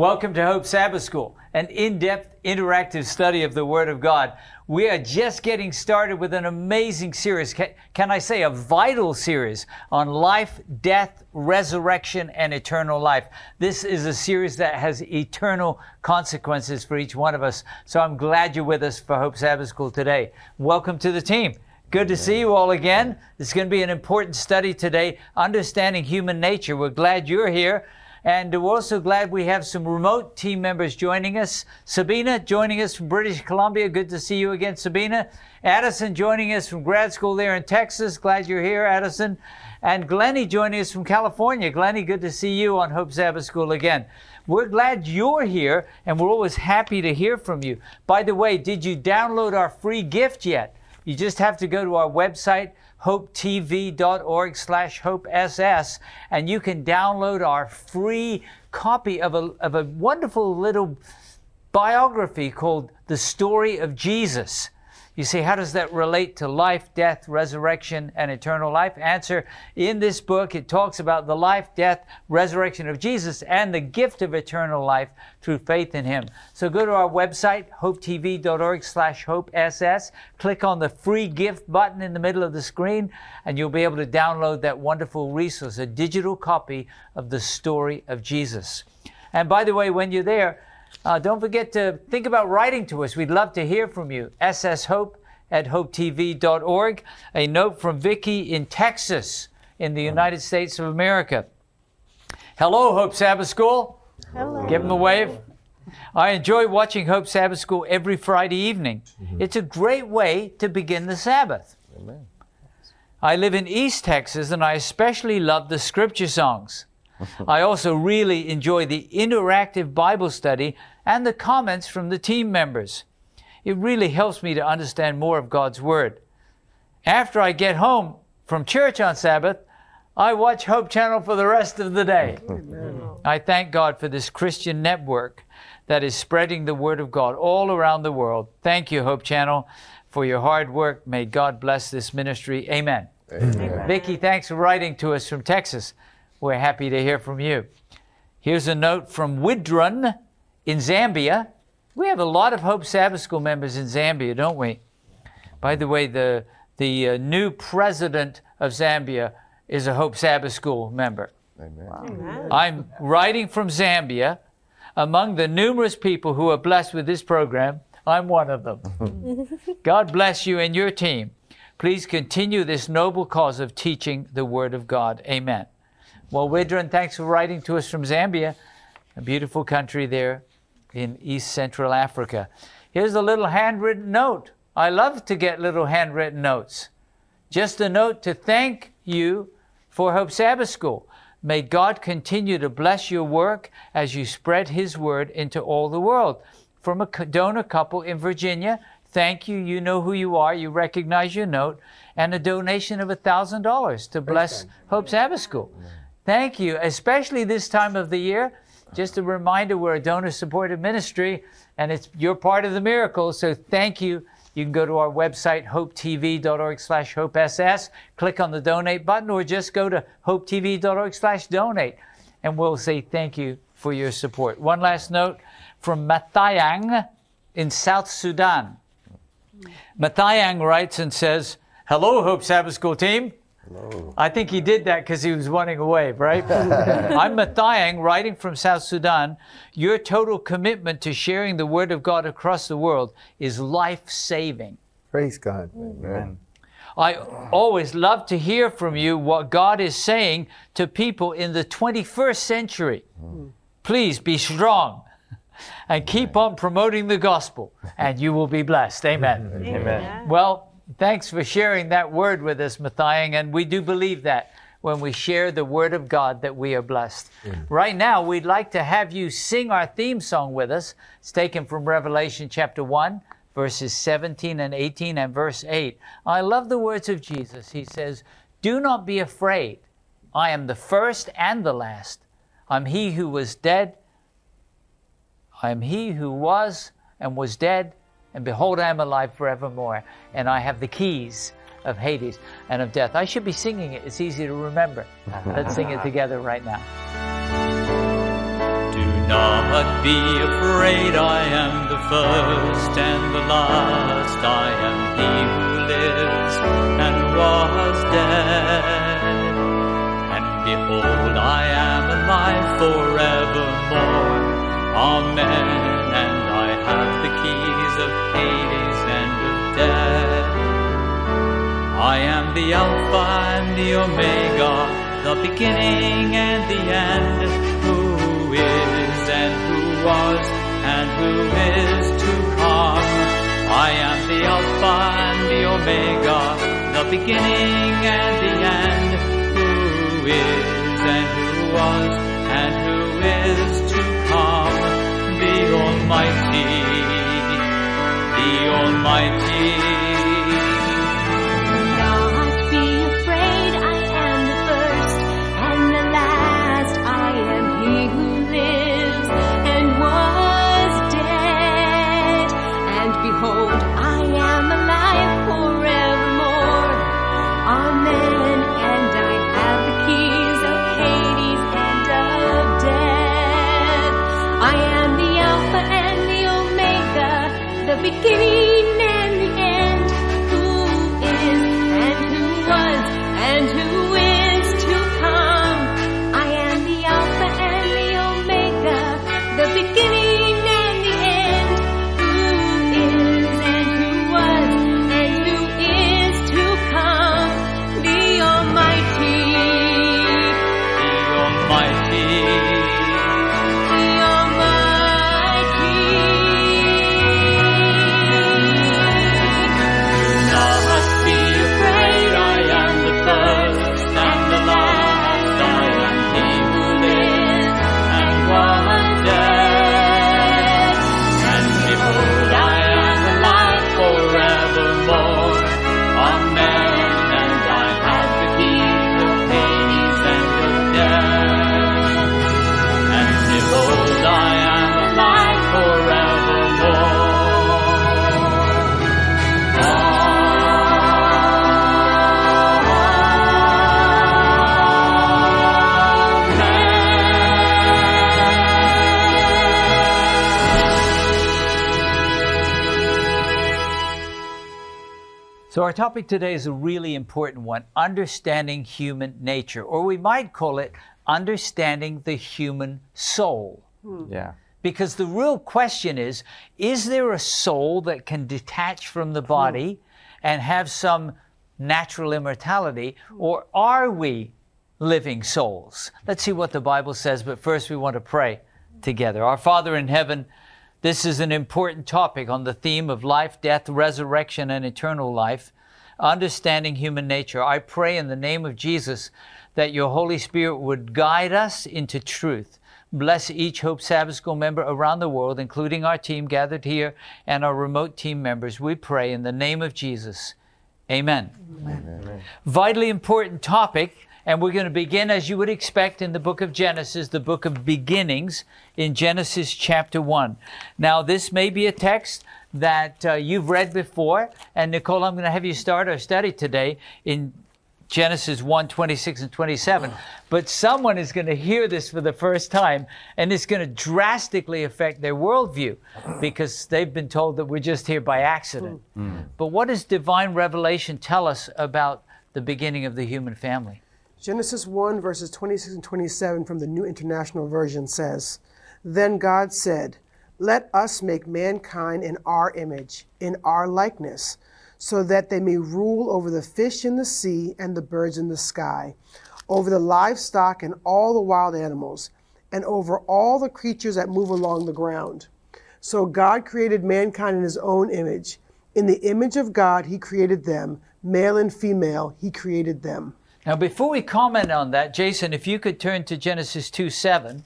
Welcome to Hope Sabbath School, an in depth, interactive study of the Word of God. We are just getting started with an amazing series. Can, I say a vital series on life, death, resurrection, and eternal life? This is a series that has eternal consequences for each one of us. So I'm glad you're with us for Hope Sabbath School today. Welcome to the team. Good to see you all again. This is going to be an important study today, understanding human nature. We're glad you're here. And we're also glad we have some remote team members joining us. Sabina joining us from British Columbia. Good to see you again, Sabina. Addison joining us from grad school there in Texas. Glad you're here, Addison. And Glennie joining us from California. Glennie, good to see you on Hope Sabbath School again. We're glad you're here and we're always happy to hear from you. By the way, did you download our free gift yet? You just have to go to our website, hopetv.org slash hopess, and you can download our free copy of a, of a wonderful little biography called The Story of Jesus. You say, how does that relate to life, death, resurrection, and eternal life? Answer In this book, it talks about the life, death, resurrection of Jesus and the gift of eternal life through faith in Him. So go to our website, hopetv.org slash hopess, click on the free gift button in the middle of the screen, and you'll be able to download that wonderful resource, a digital copy of the story of Jesus. And by the way, when you're there, uh, don't forget to think about writing to us. We'd love to hear from you. sshope at hopetv.org. A note from Vicki in Texas, in the United States of America. Hello, Hope Sabbath School. Hello. Give them a wave. I enjoy watching Hope Sabbath School every Friday evening. Mm-hmm. It's a great way to begin the Sabbath. Amen. I live in East Texas and I especially love the scripture songs. I also really enjoy the interactive Bible study and the comments from the team members. It really helps me to understand more of God's Word. After I get home from church on Sabbath, I watch Hope Channel for the rest of the day. Amen. I thank God for this Christian network that is spreading the Word of God all around the world. Thank you, Hope Channel, for your hard work. May God bless this ministry. Amen. Amen. Vicki, thanks for writing to us from Texas. We're happy to hear from you. Here's a note from Widrun in Zambia. We have a lot of Hope Sabbath School members in Zambia, don't we? By the way, the, the uh, new president of Zambia is a Hope Sabbath School member. Amen. I'm writing from Zambia. Among the numerous people who are blessed with this program, I'm one of them. God bless you and your team. Please continue this noble cause of teaching the Word of God. Amen. Well, Widran, thanks for writing to us from Zambia, a beautiful country there in East Central Africa. Here's a little handwritten note. I love to get little handwritten notes. Just a note to thank you for Hope Sabbath School. May God continue to bless your work as you spread His word into all the world. From a donor couple in Virginia, thank you. You know who you are. You recognize your note. And a donation of $1,000 to bless Hope Sabbath School. Thank you, especially this time of the year. Just a reminder, we're a donor supported ministry and it's you're part of the miracle. So thank you. You can go to our website, hopetv.org slash hopess, click on the donate button, or just go to hopetv.org slash donate, and we'll say thank you for your support. One last note from Mathayang in South Sudan. Mathayang writes and says, Hello, Hope Sabbath School team. Hello. I think he did that because he was running away, right? I'm Matthiang, writing from South Sudan. Your total commitment to sharing the Word of God across the world is life saving. Praise God. Amen. I always love to hear from you what God is saying to people in the 21st century. Hmm. Please be strong and keep on promoting the gospel, and you will be blessed. Amen. Amen. Amen. Well, Thanks for sharing that word with us, Matthias, and we do believe that when we share the word of God that we are blessed. Mm. Right now, we'd like to have you sing our theme song with us. It's taken from Revelation chapter 1, verses 17 and 18 and verse 8. I love the words of Jesus. He says, Do not be afraid. I am the first and the last. I'm he who was dead. I am he who was and was dead and behold, I am alive forevermore, and I have the keys of Hades and of death. I should be singing it. It's easy to remember. Let's sing it together right now. Do not be afraid, I am the first and the last. I am he who lives and was dead. The Alpha and the Omega, the beginning and the end, who is and who was and who is to come. I am the Alpha and the Omega, the beginning and the end, who is and who was and who is to come. The Almighty, the Almighty. Beginning our topic today is a really important one understanding human nature, or we might call it understanding the human soul. Hmm. Yeah. Because the real question is is there a soul that can detach from the hmm. body and have some natural immortality, hmm. or are we living souls? Let's see what the Bible says, but first we want to pray together. Our Father in heaven, this is an important topic on the theme of life, death, resurrection, and eternal life, understanding human nature. I pray in the name of Jesus that your Holy Spirit would guide us into truth. Bless each Hope Sabbath School member around the world, including our team gathered here and our remote team members. We pray in the name of Jesus. Amen. Vitally important topic, and we're going to begin as you would expect in the book of Genesis, the book of beginnings in Genesis chapter 1. Now, this may be a text that uh, you've read before, and Nicole, I'm going to have you start our study today in Genesis 1 26 and 27. But someone is going to hear this for the first time, and it's going to drastically affect their worldview because they've been told that we're just here by accident. But what does divine revelation tell us about the beginning of the human family? Genesis 1, verses 26 and 27 from the New International Version says, Then God said, Let us make mankind in our image, in our likeness, so that they may rule over the fish in the sea and the birds in the sky, over the livestock and all the wild animals, and over all the creatures that move along the ground. So God created mankind in his own image. In the image of God, he created them. Male and female, he created them. Now, before we comment on that, Jason, if you could turn to Genesis 2 7,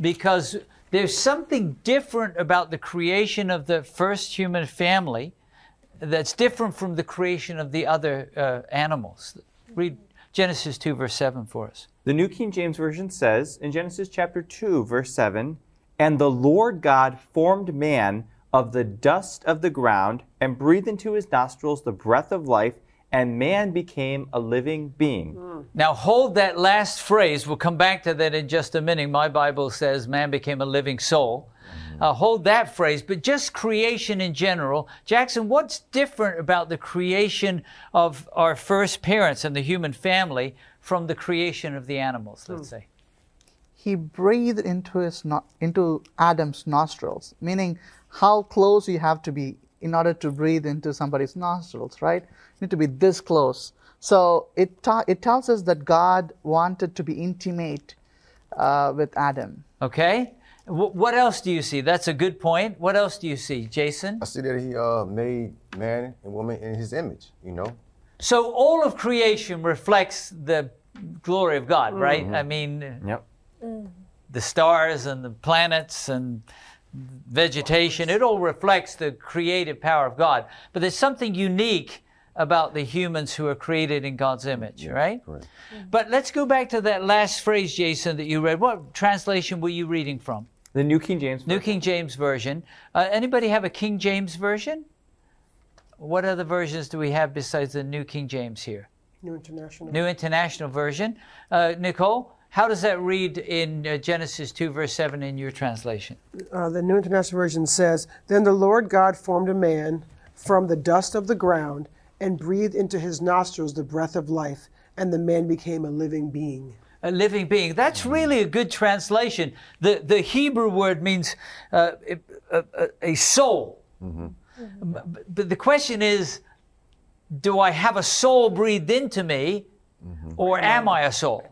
because there's something different about the creation of the first human family that's different from the creation of the other uh, animals. Read Genesis 2, verse 7 for us. The New King James Version says in Genesis chapter 2, verse 7 And the Lord God formed man of the dust of the ground and breathed into his nostrils the breath of life, and man became a living being. Hmm. Now, hold that last phrase. We'll come back to that in just a minute. My Bible says man became a living soul. Mm-hmm. Uh, hold that phrase, but just creation in general. Jackson, what's different about the creation of our first parents and the human family from the creation of the animals, let's hmm. say? he breathed into his no- into Adam's nostrils, meaning how close you have to be in order to breathe into somebody's nostrils, right? You need to be this close. So it ta- it tells us that God wanted to be intimate uh, with Adam. Okay? W- what else do you see? That's a good point. What else do you see, Jason? I see that he uh, made man and woman in his image, you know? So all of creation reflects the glory of God, right? I mean, Yep. the stars and the planets and vegetation, it all reflects the creative power of God. But there's something unique about the humans who are created in God's image, right? Correct. But let's go back to that last phrase, Jason, that you read. What translation were you reading from? The New King James. New Version. King James Version. Uh, anybody have a King James Version? What other versions do we have besides the New King James here? New International. New International Version. Uh, Nicole, how does that read in uh, Genesis 2, verse 7 in your translation? Uh, the New International Version says, Then the Lord God formed a man from the dust of the ground and breathed into his nostrils the breath of life, and the man became a living being. A living being. That's really a good translation. The, the Hebrew word means uh, a, a, a soul. Mm-hmm. Mm-hmm. But, but the question is do I have a soul breathed into me, mm-hmm. or am I a soul?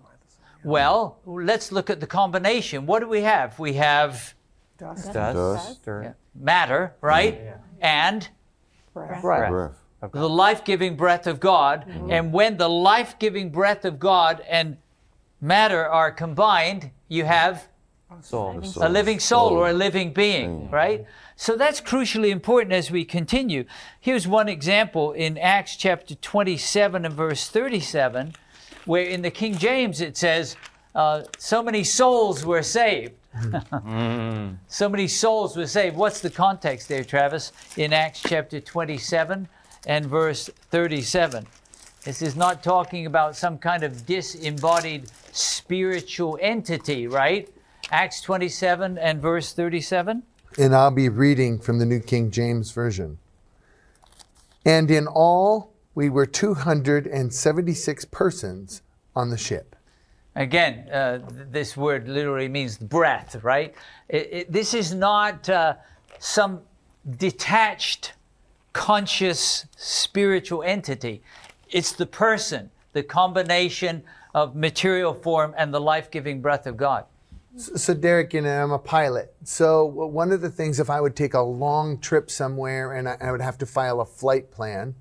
Well, let's look at the combination. What do we have? We have Dust, Dust, Dust. or matter, right? And breath. Right. Breath. The life giving breath of God. And when the life giving breath of God and matter are combined, you have soul. a living soul or a living being, right? So that's crucially important as we continue. Here's one example in Acts chapter 27 and verse 37, where in the King James it says, uh, so many souls were saved. So many souls were saved. What's the context there, Travis? In Acts chapter 27 and verse 37. This is not talking about some kind of disembodied spiritual entity, right? Acts 27 and verse 37. and I'll be reading from the New King James Version. And in all, we were 276 persons on the ship. Again, uh, this word literally means breath, right? It, it, this is not uh, some detached, conscious, spiritual entity. It's the person, the combination of material form and the life giving breath of God. So, Derek, you know, I'm a pilot. So, one of the things, if I would take a long trip somewhere and I, I would have to file a flight plan,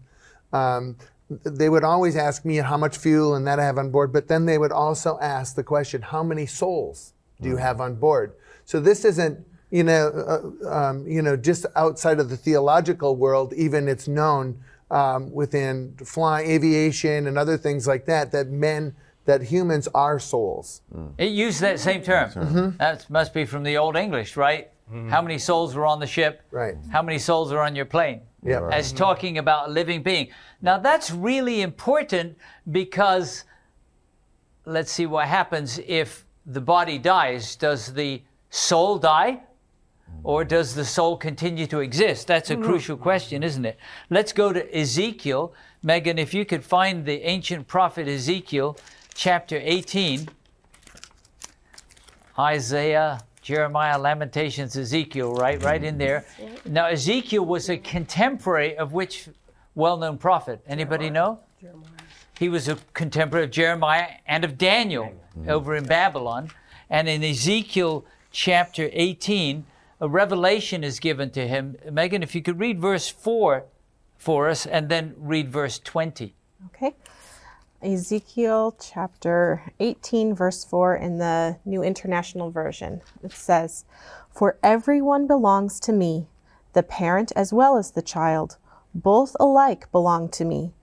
um, they would always ask me how much fuel and that I have on board, but then they would also ask the question, how many souls do you have on board? So, this isn't, you know, uh, um, you know, just outside of the theological world, even it's known um, within flying, aviation, and other things like that, that men, that humans are souls. It used that same term. That must be from the Old English, right? How many souls were on the ship? Right. How many souls are on your plane? Yeah. As talking about a living being. Now that's really important because let's see what happens if the body dies. Does the soul die? Or does the soul continue to exist? That's a mm-hmm. crucial question, isn't it? Let's go to Ezekiel. Megan, if you could find the ancient prophet Ezekiel, chapter 18. Isaiah, Jeremiah, Lamentations, Ezekiel, right? Right in there. Now, Ezekiel was a contemporary of which well known prophet? Anybody know? Jeremiah. He was a contemporary of Jeremiah and of Daniel over in Babylon. And in Ezekiel chapter 18, a revelation is given to him. Megan, if you could read verse 4 for us and then read verse 20. Okay. Ezekiel chapter 18, verse 4 in the New International Version. It says, For everyone belongs to me, the parent as well as the child. Both alike belong to me.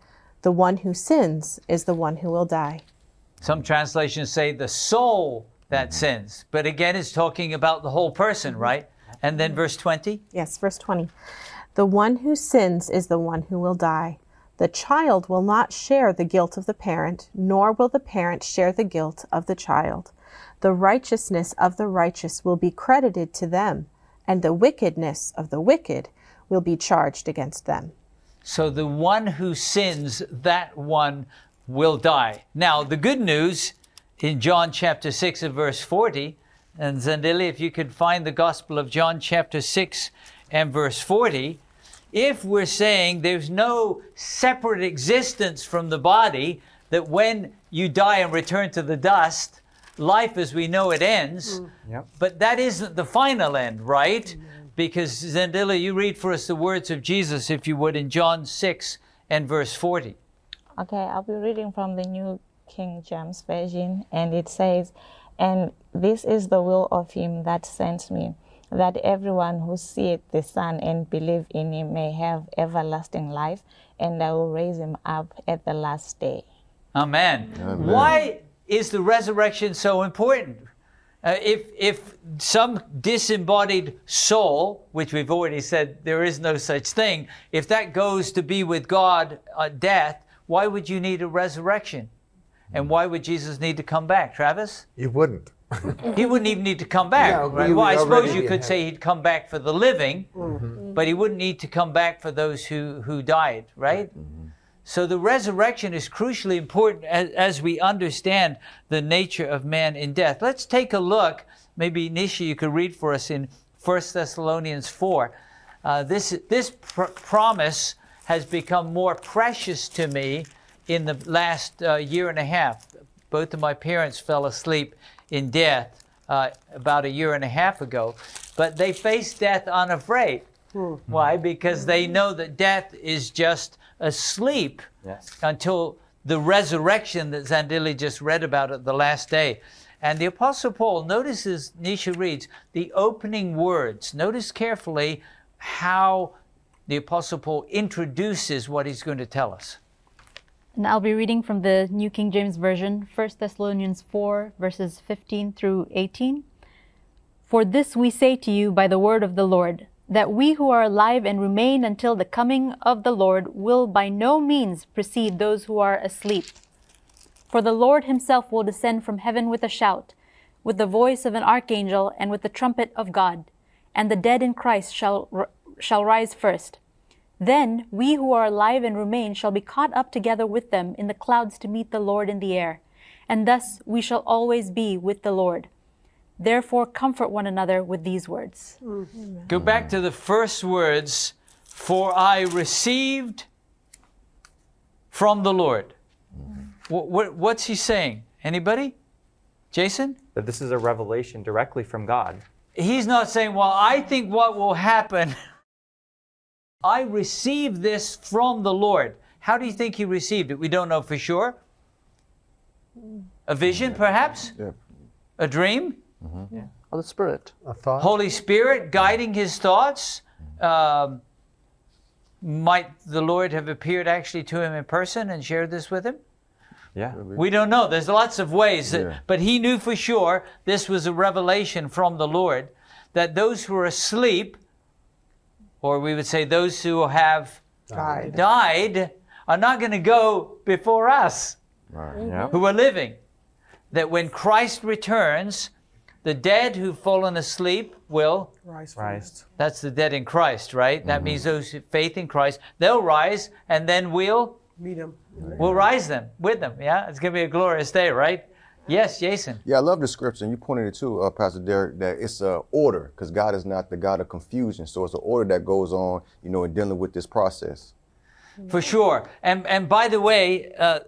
The one who sins is the one who will die. Some translations say the soul that sins. But again, it's talking about the whole person, right? And then verse 20. Yes, verse 20. The one who sins is the one who will die. The child will not share the guilt of the parent, nor will the parent share the guilt of the child. The righteousness of the righteous will be credited to them, and the wickedness of the wicked will be charged against them. So the one who sins, that one will die. Now, the good news in John chapter 6 and verse 40, and Zendili, if you could find the Gospel of John chapter 6 and verse 40, if we're saying there's no separate existence from the body, that when you die and return to the dust, life as we know it ends, mm. Yep. but that isn't the final end, right? Mm-hmm. Because Zendila, you read for us the words of Jesus, if you would, in John 6 and verse 40. Okay, I'll be reading from the New King James Version, and it says, And this is the will of him that sent me, that everyone who seeth the Son and believe in him may have everlasting life, and I will raise him up at the last day. Amen. Why is the resurrection so important? Uh, if, if some disembodied soul, which we've already said there is no such thing, if that goes to be with God at death, why would you need a resurrection? And why would Jesus need to come back, Travis? You wouldn't. He wouldn't even need to come back. No, right? Well, I suppose you could say he'd come back for the living, but he wouldn't need to come back for those who, who died, right? So the resurrection is crucially important as, as we understand the nature of man in death. Let's take a look. Maybe Nisha, you could read for us in 1 Thessalonians 4. Uh, this this pr- promise has become more precious to me in the last uh, year and a half. Both of my parents fell asleep in death uh, about a year and a half ago, but they faced death unafraid. Why? Because they know that death is just asleep Yes. until the resurrection that Zandili just read about at the last day. And the Apostle Paul notices, Nisha reads, the opening words. Notice carefully how the Apostle Paul introduces what he's going to tell us. And I'll be reading from the New King James Version, 1 Thessalonians 4, verses 15 through 18. For this we say to you by the word of the Lord, that we who are alive and remain until the coming of the Lord will by no means precede those who are asleep. For the Lord himself will descend from heaven with a shout, with the voice of an archangel, and with the trumpet of God, and the dead in Christ shall, shall rise first. Then we who are alive and remain shall be caught up together with them in the clouds to meet the Lord in the air, and thus we shall always be with the Lord. Therefore, comfort one another with these words. Mm-hmm. Go back to the first words, for I received from the Lord. Mm-hmm. Wh- wh- what's he saying? Anybody? Jason? That this is a revelation directly from God. He's not saying, well, I think what will happen. I received this from the Lord. How do you think he received it? We don't know for sure. A vision, perhaps? Yeah. A dream? Or the Spirit. A thought? Holy Spirit guiding his thoughts? Um, might the Lord have appeared actually to him in person and shared this with him? Yeah. We don't know. There's lots of ways. that- Yeah. But he knew for sure this was a revelation from the Lord that those who are asleep, or we would say those who have Died. died, are not going to go before us Right. Mm-hmm. Yeah. who are living. That when Christ returns, the dead who've fallen asleep will, Rise Rise. that's the dead in Christ, right? That mm-hmm. means those who faith in Christ, they'll rise and then we'll, Meet him. we'll rise them with them. Yeah, it's going to be a glorious day, right? Yes, Jason. Yeah, I love the scripture, and you pointed it too, uh, Pastor Derek, that it's a order because God is not the God of confusion. So it's an order that goes on, you know, in dealing with this process. For sure. And and by the way, uh,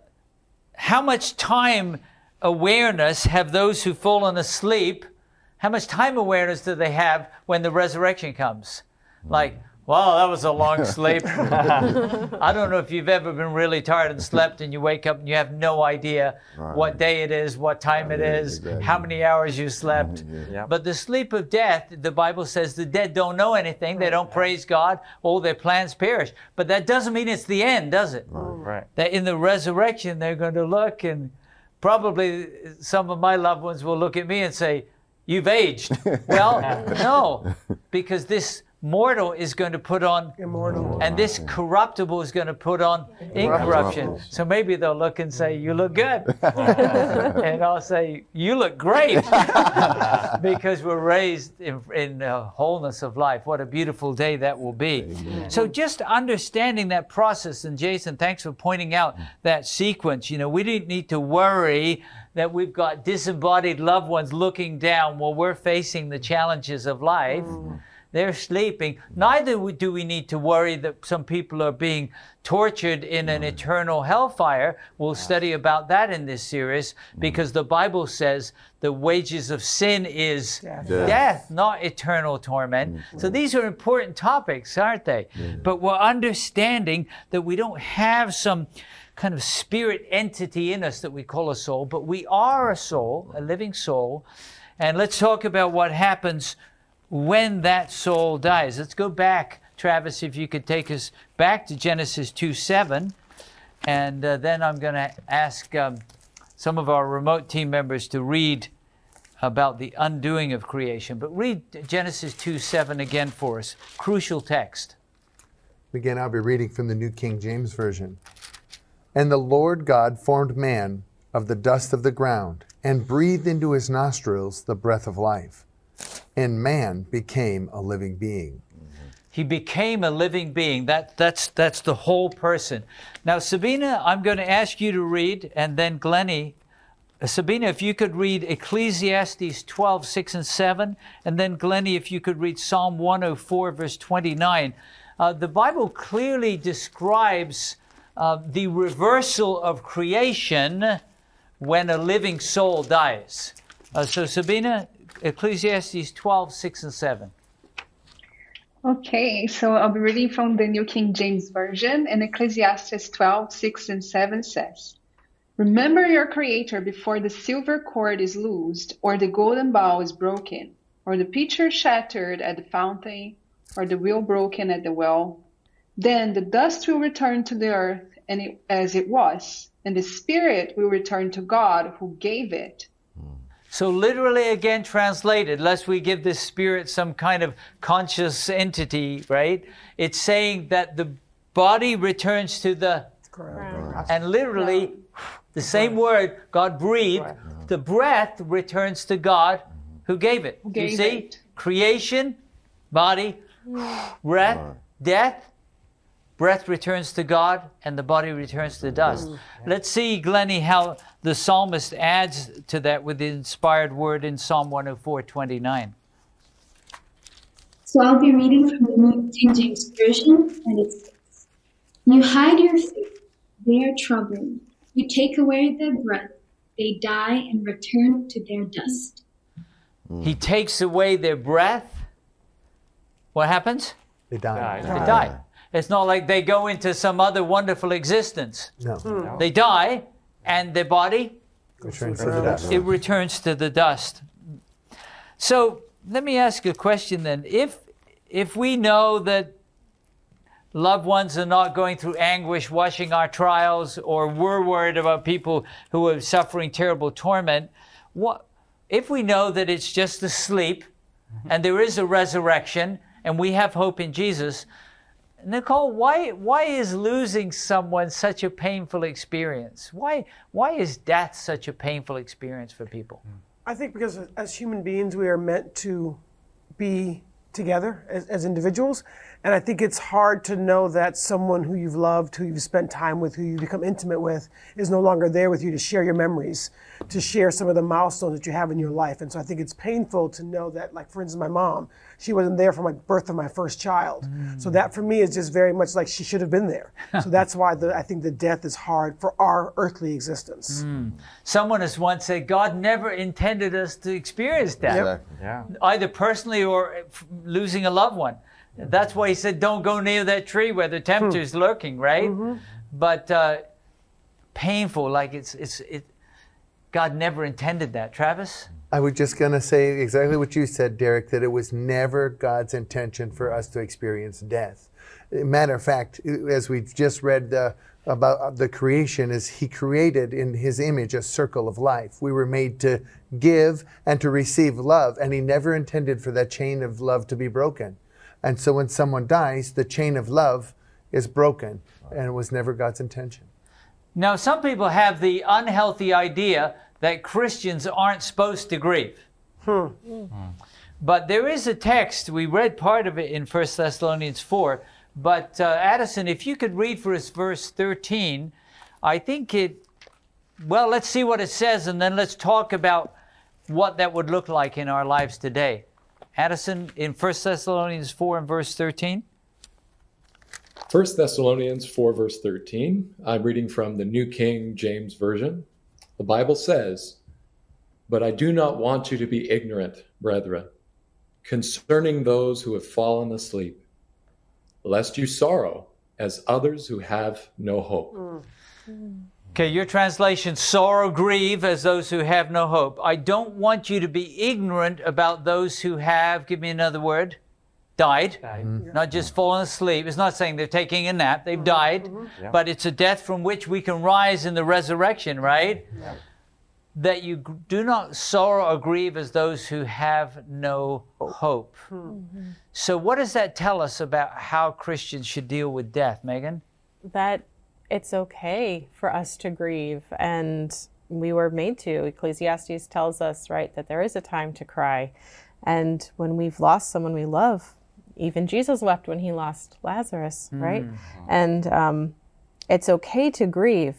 how much time awareness have those who've fallen asleep? How much time awareness do they have when the resurrection comes? Like, wow, that was a long sleep. I don't know if you've ever been really tired and slept and you wake up and you have no idea what day it is, what time it Yeah, is, exactly. how many hours you slept. Yeah. But the sleep of death, the Bible says the dead don't know anything. They don't praise God. All their plans perish. But that doesn't mean it's the end, does it? Right. That in the resurrection, they're going to look and probably some of my loved ones will look at me and say, You've aged. well, no, because this mortal is going to put on Immortal. and this corruptible is going to put on incorruption. So maybe they'll look and say, You look good. and I'll say, You look great. because we're raised in, in uh, wholeness of life. What a beautiful day that will be. So just understanding that process, and Jason, thanks for pointing out that sequence. You know, we didn't need to worry that we've got disembodied loved ones looking down while we're facing the challenges of life. They're sleeping. Neither do we need to worry that some people are being tortured in an mm. eternal hellfire. We'll study about that in this series mm. because the Bible says the wages of sin is Death. death, not eternal torment. Mm-hmm. So these are important topics, aren't they? But we're understanding that we don't have some kind of spirit entity in us that we call a soul, but we are a soul, a living soul. And let's talk about what happens when that soul dies. Let's go back, Travis, if you could take us back to Genesis 2 7. And uh, then I'm going to ask um, some of our remote team members to read about the undoing of creation. But read Genesis 2 7 again for us. Crucial text. Again, I'll be reading from the New King James Version. And the Lord God formed man of the dust of the ground and breathed into his nostrils the breath of life. And man became a living being. He became a living being. That, that's, that's the whole person. Now, Sabina, I'm going to ask you to read, and then Glennie. Uh, Sabina, if you could read Ecclesiastes 12, 6 and 7, and then Glennie, if you could read Psalm 104, verse 29. Uh, the Bible clearly describes uh, the reversal of creation when a living soul dies. Uh, so, Sabina, Ecclesiastes 12, 6 and 7. Okay, so I'll be reading from the New King James Version, and Ecclesiastes 12, 6 and 7 says, Remember your Creator before the silver cord is loosed, or the golden bowl is broken, or the pitcher shattered at the fountain, or the wheel broken at the well. Then the dust will return to the earth and it, as it was, and the spirit will return to God who gave it. So, literally, again translated, lest we give this spirit some kind of conscious entity, right? It's saying that the body returns to the, and literally, the same word, God breathed, the breath returns to God who gave it. you gave see? it. Creation, body, mm. breath, death, breath returns to God, and the body returns to dust. Let's see, Glennie, how the psalmist adds to that with the inspired word in Psalm 104 29. So I'll be reading from the New King James Version, and it says, You hide your face, they are troubled. You take away their breath, they die and return to their dust. He takes away their breath. What happens? They died. They die. It's not like they go into some other wonderful existence. No. Hmm. They die, and their body Returns to the dust. it returns to the dust. So let me ask a question then. If if we know that loved ones are not going through anguish watching our trials, or we're worried about people who are suffering terrible torment, what if we know that it's just a sleep and there is a resurrection and we have hope in Jesus? Nicole, why why is losing someone such a painful experience? Why why is death such a painful experience for people? I think because as human beings, we are meant to be together as, as individuals. And I think it's hard to know that someone who you've loved, who you've spent time with, who you've become intimate with, is no longer there with you to share your memories, to share some of the milestones that you have in your life. And so I think it's painful to know that, like, for instance, my mom, she wasn't there for my birth of my first child. Mm. So that for me is just very much like she should have been there. so that's why the, I think the death is hard for our earthly existence. Hmm. Someone has once said God never intended us to experience death, Exactly. Yeah. either personally or eh, f- losing a loved one. That's why he said, "Don't go near that tree where the tempter is lurking." Right? But uh, painful, like it's it's it. God never intended that, Travis. I was just going to say exactly what you said, Derek, that it was never God's intention for us to experience death. Matter of fact, as we've just read uh, about the creation, is He created in His image a circle of life. We were made to give and to receive love, and He never intended for that chain of love to be broken. And so when someone dies, the chain of love is broken, and it was never God's intention. Now, some people have the unhealthy idea that Christians aren't supposed to grieve. But there is a text, we read part of it in 1 Thessalonians 4. But uh, Addison, if you could read for us verse 13, I think it, well, let's see what it says and then let's talk about what that would look like in our lives today. Addison, in 1 Thessalonians 4 and verse 13. 1 Thessalonians 4, verse 13. I'm reading from the New King James Version. The Bible says, But I do not want you to be ignorant, brethren, concerning those who have fallen asleep, lest you sorrow as others who have no hope. Mm. Okay, your translation, sorrow, grieve as those who have no hope. I don't want you to be ignorant about those who have, give me another word, died, mm-hmm. not just fallen asleep. It's not saying they're taking a nap, they've mm-hmm. died, mm-hmm. Yeah. but it's a death from which we can rise in the resurrection, right? That you do not sorrow or grieve as those who have no hope. Hmm. So, what does that tell us about how Christians should deal with death, Megan? that it's okay for us to grieve. And we were made to. Ecclesiastes tells us right that there is a time to cry. And when we've lost someone we love even jesus wept when he lost lazarus right? And um, it's okay to grieve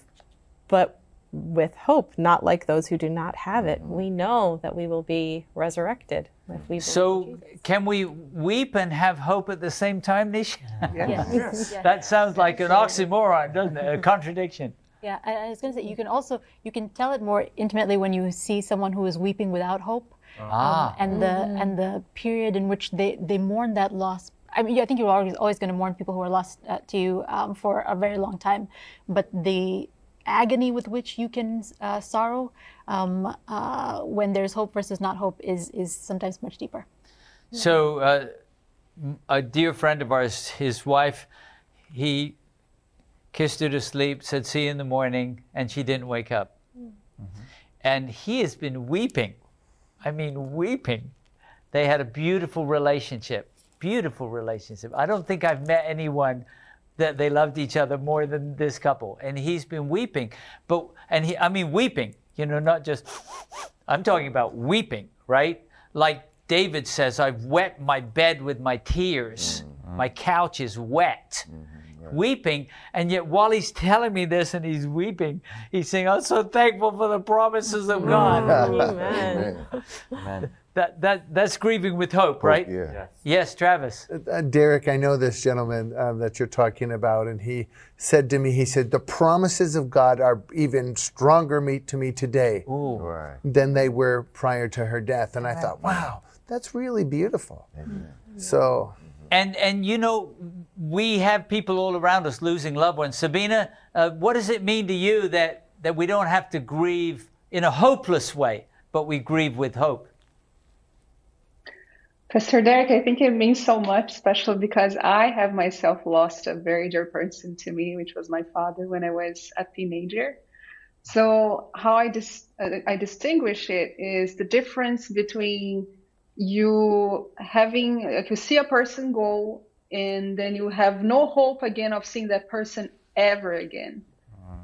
but with hope not like those who do not have it. We know that we will be resurrected. if we believe So, can we weep and have hope at the same time, Nish? Yes. Yes. that sounds like an oxymoron, doesn't it? A contradiction. Yeah, I, I was going to say you can also you can tell it more intimately when you see someone who is weeping without hope, um, Ah. and the and the period in which they they mourn that loss. I mean, I think you're always always going to mourn people who are lost uh, to you um, for a very long time, but the agony with which you can uh, sorrow um, uh, when there's hope versus not hope is is sometimes much deeper. So, uh, a dear friend of ours, his wife, he kissed her to sleep, said, See you in the morning, and she didn't wake up. And he has been weeping. I mean, weeping. They had a beautiful relationship, beautiful relationship. I don't think I've met anyone that they loved each other more than this couple. And he's been weeping. But, and he, I mean, weeping, you know, not just, I'm talking about weeping, right? Like David says, I've wet my bed with my tears. Mm-hmm. My couch is wet. Mm-hmm, weeping, and yet while he's telling me this and he's weeping, he's saying, I'm so thankful for the promises of God. Amen. Amen. That, that, that's grieving with hope, right? Yeah. Yes. Yes, Travis. Uh, Derek, I know this gentleman um, that you're talking about, and he said to me, he said, the promises of God are even stronger meat to me today Right. than they were prior to her death. And I thought, wow, that's really beautiful. So, And and you know, we have people all around us losing loved ones. Sabina, uh, what does it mean to you that that we don't have to grieve in a hopeless way, but we grieve with hope? Pastor Derek, I think it means so much, especially because I have myself lost a very dear person to me, which was my father when I was a teenager. So how I dis- uh, I distinguish it is the difference between you having like you see a person go and then you have no hope again of seeing that person ever again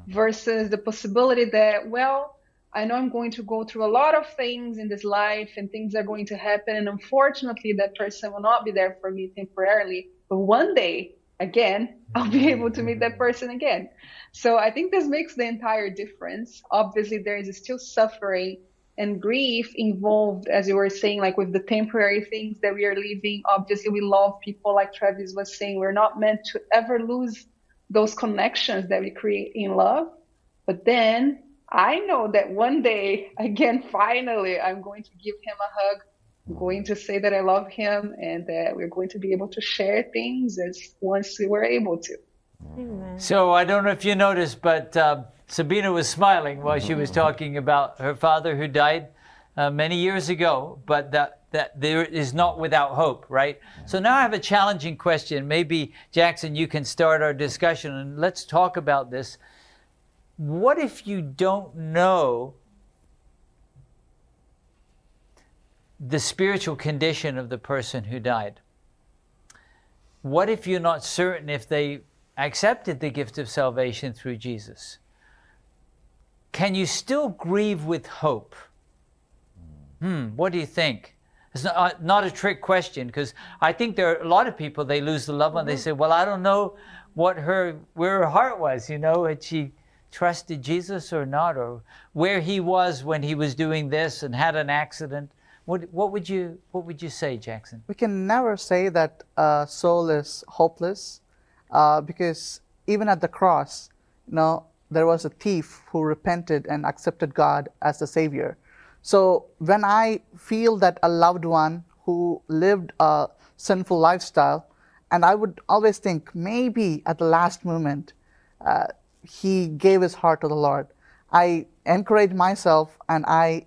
versus the possibility that well I know I'm going to go through a lot of things in this life and things are going to happen. And unfortunately, that person will not be there for me temporarily. But one day, again, I'll be able to meet that mm-hmm. person again. So I think this makes the entire difference. Obviously, there is still suffering and grief involved, as you were saying, like with the temporary things that we are living. Obviously, we love people, like Travis was saying. We're not meant to ever lose those connections that we create in love. But then I know that one day, again, finally, I'm going to give him a hug. I'm going to say that I love him and that we're going to be able to share things as once we were able to. So I don't know if you noticed, but uh, Sabina was smiling while she was talking about her father who died uh, many years ago, but that, that there is not without hope, right? So now I have a challenging question. Maybe, Jackson, you can start our discussion and let's talk about this. What if you don't know the spiritual condition of the person who died? what if you're not certain if they accepted the gift of salvation through Jesus? Can you still grieve with hope? Hmm, what do you think? It's not, uh, not a trick question because I think there are a lot of people they lose the loved one. They say, "Well, I don't know what her where her heart was. You know, had she trusted Jesus or not, or where he was when he was doing this and had an accident." What what would you what would you say, Jackson? We can never say that a soul is hopeless uh, because even at the cross, you know, there was a thief who repented and accepted God as the Savior. So when I feel that a loved one who lived a sinful lifestyle, and I would always think maybe at the last moment uh, he gave his heart to the Lord. I encourage myself and I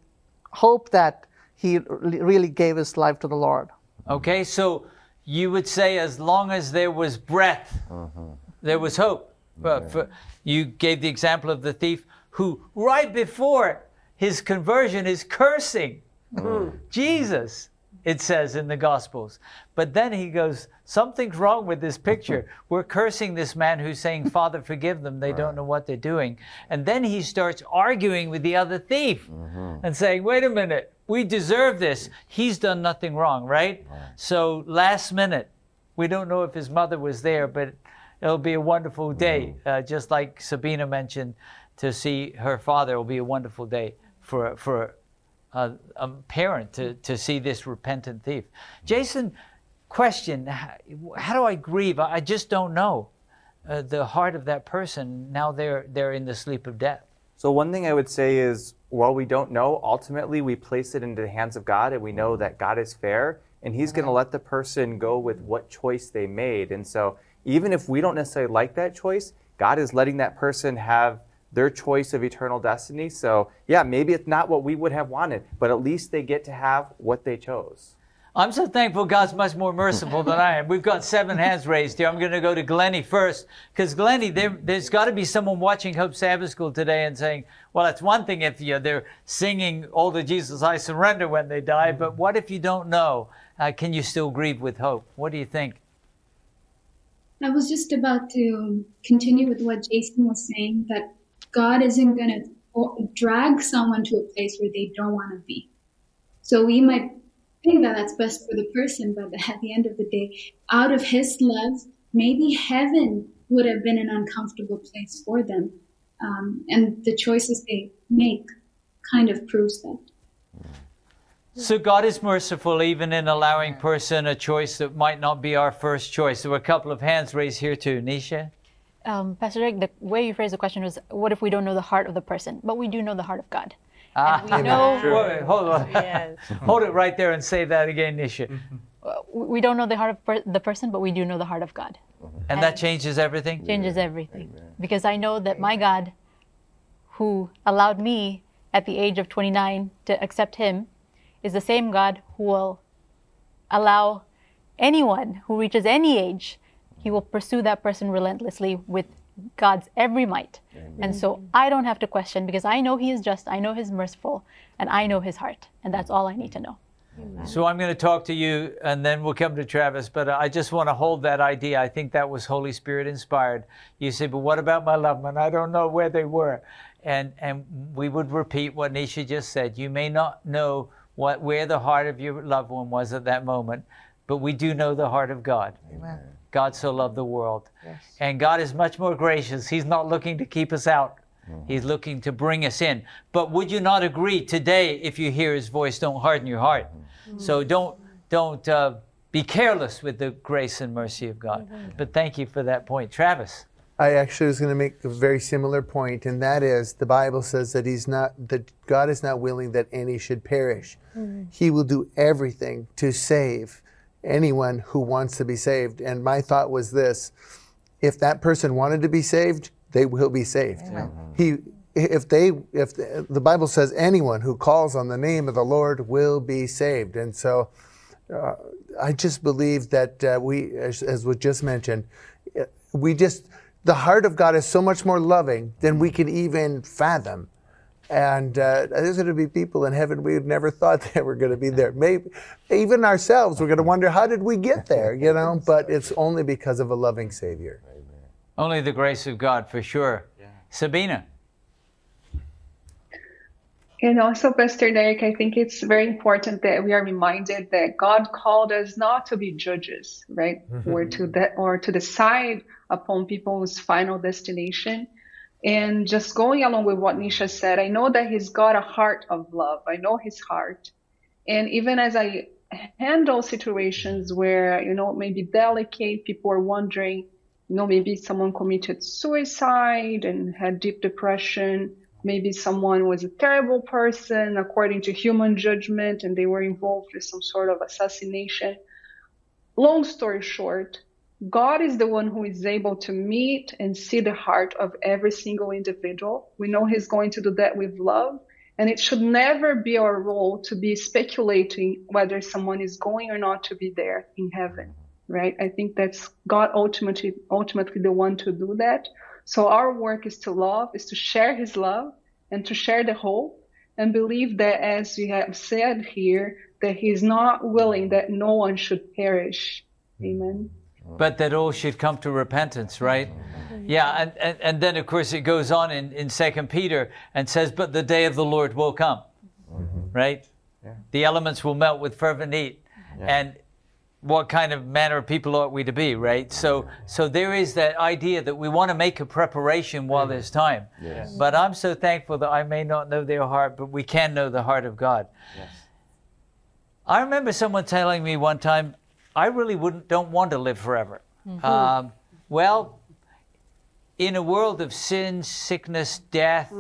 hope that he really gave his life to the Lord. Okay, so you would say as long as there was breath, mm-hmm. there was hope. But for, you gave the example of the thief who, right before his conversion, is cursing mm. Jesus, it says in the Gospels. But then he goes, Something's wrong with this picture. We're cursing this man who's saying, Father, forgive them. They don't know what they're doing. And then he starts arguing with the other thief and saying, Wait a minute, we deserve this. He's done nothing wrong, right? So last minute, we don't know if his mother was there, but it'll be a wonderful day. Uh, just like Sabina mentioned, to see her father will be a wonderful day for, for a, a parent to, to see this repentant thief. Jason, question How do I grieve? I I just don't know uh, the heart of that person. Now they're, they're in the sleep of death. So one thing I would say is, while we don't know, ultimately we place it into the hands of God, and we know that God is fair, and He's going to let the person go with what choice they made. And so, even if we don't necessarily like that choice, God is letting that person have their choice of eternal destiny. So, yeah, maybe it's not what we would have wanted, but at least they get to have what they chose. I'm so thankful God's much more merciful than I am. We've got seven hands raised here. I'm going to go to Glennie first because Glennie, there, there's got to be someone watching Hope Sabbath School today and saying, "Well, it's one thing if you know, they're singing "Oh to Jesus I Surrender" when they die, but what if you don't know? Uh, can you still grieve with hope? What do you think? I was just about to continue with what Jason was saying that God isn't going to drag someone to a place where they don't want to be. So we might think that that's best for the person, but at the end of the day, out of His love, maybe heaven would have been an uncomfortable place for them. Um, and the choices they make kind of proves that. So God is merciful even in allowing person a choice that might not be our first choice. There were a couple of hands raised here too. Nisha? Um, Pastor Derek, the way you phrased the question was, what if we don't know the heart of the person? But we do know the heart of God. Ah, we know- Wait, hold on. Yes. hold it right there and say that again, Nisha. We don't know the heart of per- the person, but we do know the heart of God. And that changes everything? Changes everything. Because I know that my God, who allowed me at the age of 29 to accept Him, is the same God who will allow anyone who reaches any age, He will pursue that person relentlessly with God's every might. And so I don't have to question because I know He is just, I know He's merciful, and I know His heart. And that's all I need to know. So I'm going to talk to you and then we'll come to Travis, but I just want to hold that idea. I think that was Holy Spirit inspired. You say, but what about my loved one? I don't know where they were. And, and we would repeat what Nisha just said. You may not know what, where the heart of your loved one was at that moment, but we do know the heart of God. Amen. God so loved the world. Yes. And God is much more gracious. He's not looking to keep us out. Mm-hmm. He's looking to bring us in. But would you not agree today, if you hear His voice, don't harden your heart. Mm-hmm. Mm-hmm. So don't don't uh, be careless with the grace and mercy of God. But thank you for that point, Travis. I actually was going to make a very similar point, and that is the Bible says that He's not that God is not willing that any should perish. He will do everything to save anyone who wants to be saved. And my thought was this: if that person wanted to be saved, they will be saved. He if they if the, the Bible says anyone who calls on the name of the Lord will be saved, and so uh, I just believe that uh, we, as, as was just mentioned, uh, we just the heart of God is so much more loving than we can even fathom. And uh, there's going to be people in heaven we never thought they were going to be there. Maybe even ourselves, we're going to wonder how did we get there, you know? But it's only because of a loving Savior. Only the grace of God, for sure. Sabina. And also, Pastor Derek, I think it's very important that we are reminded that God called us not to be judges, right? Or to de- or to decide upon people's final destination. And just going along with what Nisha said, I know that He's got a heart of love. I know His heart. And even as I handle situations where, you know, maybe delicate, people are wondering, you know, maybe someone committed suicide and had deep depression. Maybe someone was a terrible person according to human judgment and they were involved with some sort of assassination. Long story short, God is the one who is able to meet and see the heart of every single individual. We know He's going to do that with love. And it should never be our role to be speculating whether someone is going or not to be there in heaven, right? I think that's God ultimately, ultimately the one to do that. So our work is to love, is to share His love and to share the hope and believe that as we have said here, that He is not willing that no one should perish. Amen. But that all should come to repentance, right? Yeah, and, and, and then of course it goes on in, in 2 Peter and says, But the day of the Lord will come, mm-hmm. right? The elements will melt with fervent heat. And what kind of manner of people ought we to be, right? So, so there is that idea that we want to make a preparation while mm. there's time. Yes. But I'm so thankful that I may not know their heart, but we can know the heart of God. I remember someone telling me one time, I really wouldn't don't want to live forever. Um, well, in a world of sin, sickness, death,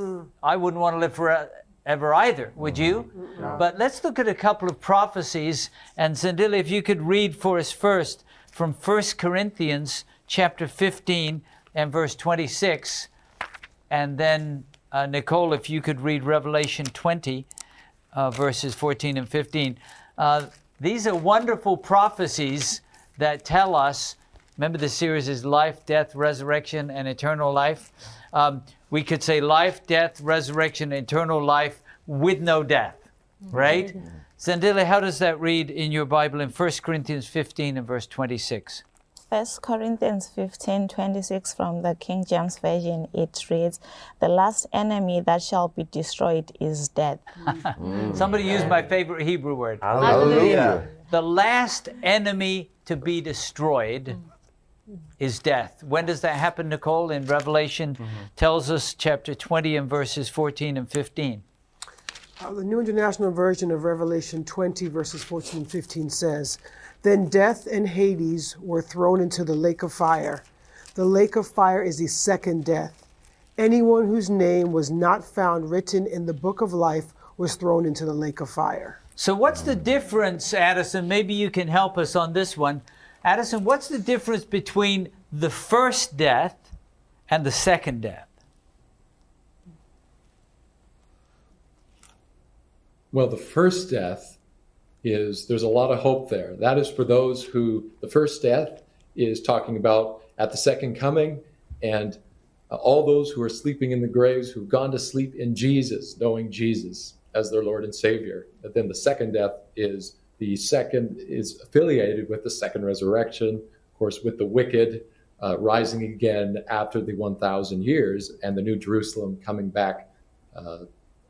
I wouldn't want to live forever either. Would you? But let's look at a couple of prophecies. And Zendila, if you could read for us first from 1 Corinthians chapter 15 and verse 26. And then, uh, Nicole, if you could read Revelation 20, uh, verses 14 and 15. Uh, these are wonderful prophecies that tell us. Remember, the series is life, death, resurrection, and eternal life. Um, we could say life, death, resurrection, eternal life with no death, right? Zendila, how does that read in your Bible in 1 Corinthians 15 and verse 26? 1 Corinthians 15 26 from the King James Version, it reads, The last enemy that shall be destroyed is death. Somebody used my favorite Hebrew word. Hallelujah. The last enemy to be destroyed is death. When does that happen, Nicole? In Revelation tells us chapter 20 and verses 14 and 15. Uh, the New International Version of Revelation 20, verses 14 and 15 says, Then death and Hades were thrown into the lake of fire. The lake of fire is the second death. Anyone whose name was not found written in the book of life was thrown into the lake of fire. So, what's the difference, Addison? Maybe you can help us on this one. Addison, what's the difference between the first death and the second death? Well, the first death is there's a lot of hope there. That is for those who the first death is talking about at the second coming and uh, all those who are sleeping in the graves who've gone to sleep in Jesus, knowing Jesus as their Lord and Savior. But then the second death is the second is affiliated with the second resurrection, of course, with the wicked uh, rising again after the 1,000 years and the New Jerusalem coming back uh,